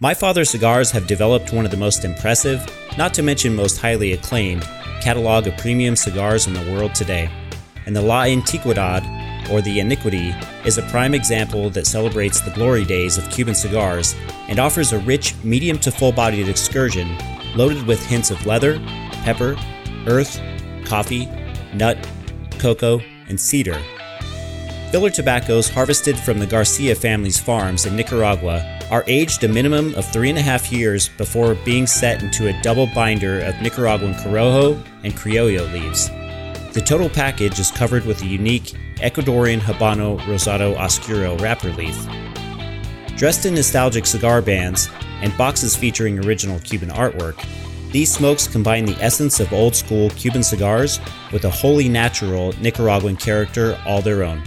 My Father Cigars have developed one of the most impressive, not to mention most highly acclaimed, catalog of premium cigars in the world today. And the La Antiguedad, or the Iniquity, is a prime example that celebrates the glory days of Cuban cigars and offers a rich, medium to full bodied excursion loaded with hints of leather, pepper, earth, coffee, nut, cocoa, and cedar. Filler tobaccos harvested from the Garcia family's farms in Nicaragua are aged a minimum of three and a half years before being set into a double binder of Nicaraguan Corojo and Criollo leaves. The total package is covered with a unique Ecuadorian Habano Rosado Oscuro wrapper leaf. Dressed in nostalgic cigar bands and boxes featuring original Cuban artwork, these smokes combine the essence of old school Cuban cigars with a wholly natural Nicaraguan character all their own.